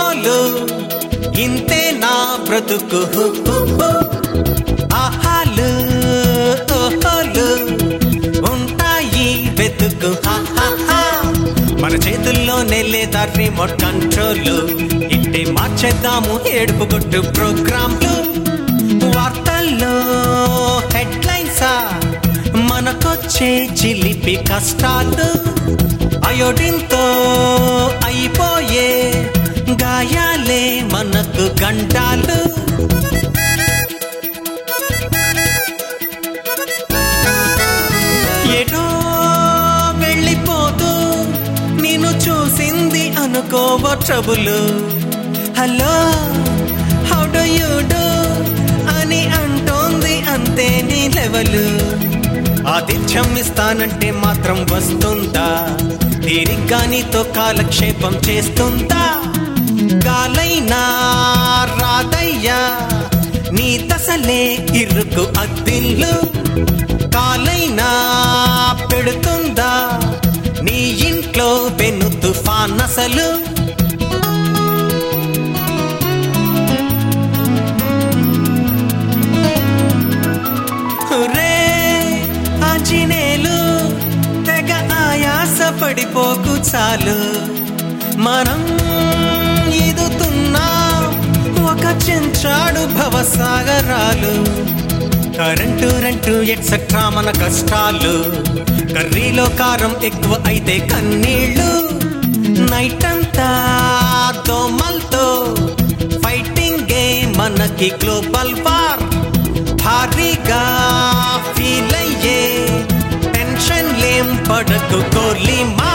మామూలు ఇంతే నా బ్రతుకు. ఆహాలు ఓహోలు ఉంటాయి వెతుకు. మన చేతుల్లోనే లేదా రిమోట్ కంట్రోల్. ఇంటే మార్చేద్దాము ఏడుపు కొట్టు ప్రోగ్రాంలు. వార్తల్లో హెడ్లైన్సా మనకొచ్చే చిలిపి కష్టాలు. అయోడిన్తో గంటాలు. ఎటో వెళ్ళిపోతూ నేను చూసింది అనుకోవ trouble. Hello how do you do అని అంటోంది అంతే నీ లెవెలు. ఆతిథ్యం ఇస్తానంటే మాత్రం వస్తుందా? తీరిగ్గా నీతో కాలక్షేపం చేస్తుందా? దశలే ఇరుకు అద్దిల్లు. కాలైనా పెడుతుందా? నీ ఇంట్లో పెను తుఫాన్ అసలు రే ఆంజనేయులు తెగ ఆయాస పడిపోకు చాలు. మనం చెంచాడు భవసాగరాలు కరెంటు రెంటు ఎట్సట్రా మన కష్టాలు. కర్రీలో కారం ఎక్కువ అయితే కన్నీళ్ళు. నైట్ అంతా దోమల్తో ఫైటింగ్ గేమ్ మనకి గ్లోబల్ వార్. భారీగా ఫీల్ అయ్యే టెన్షన్ లేం పడకు కోర్లీ మా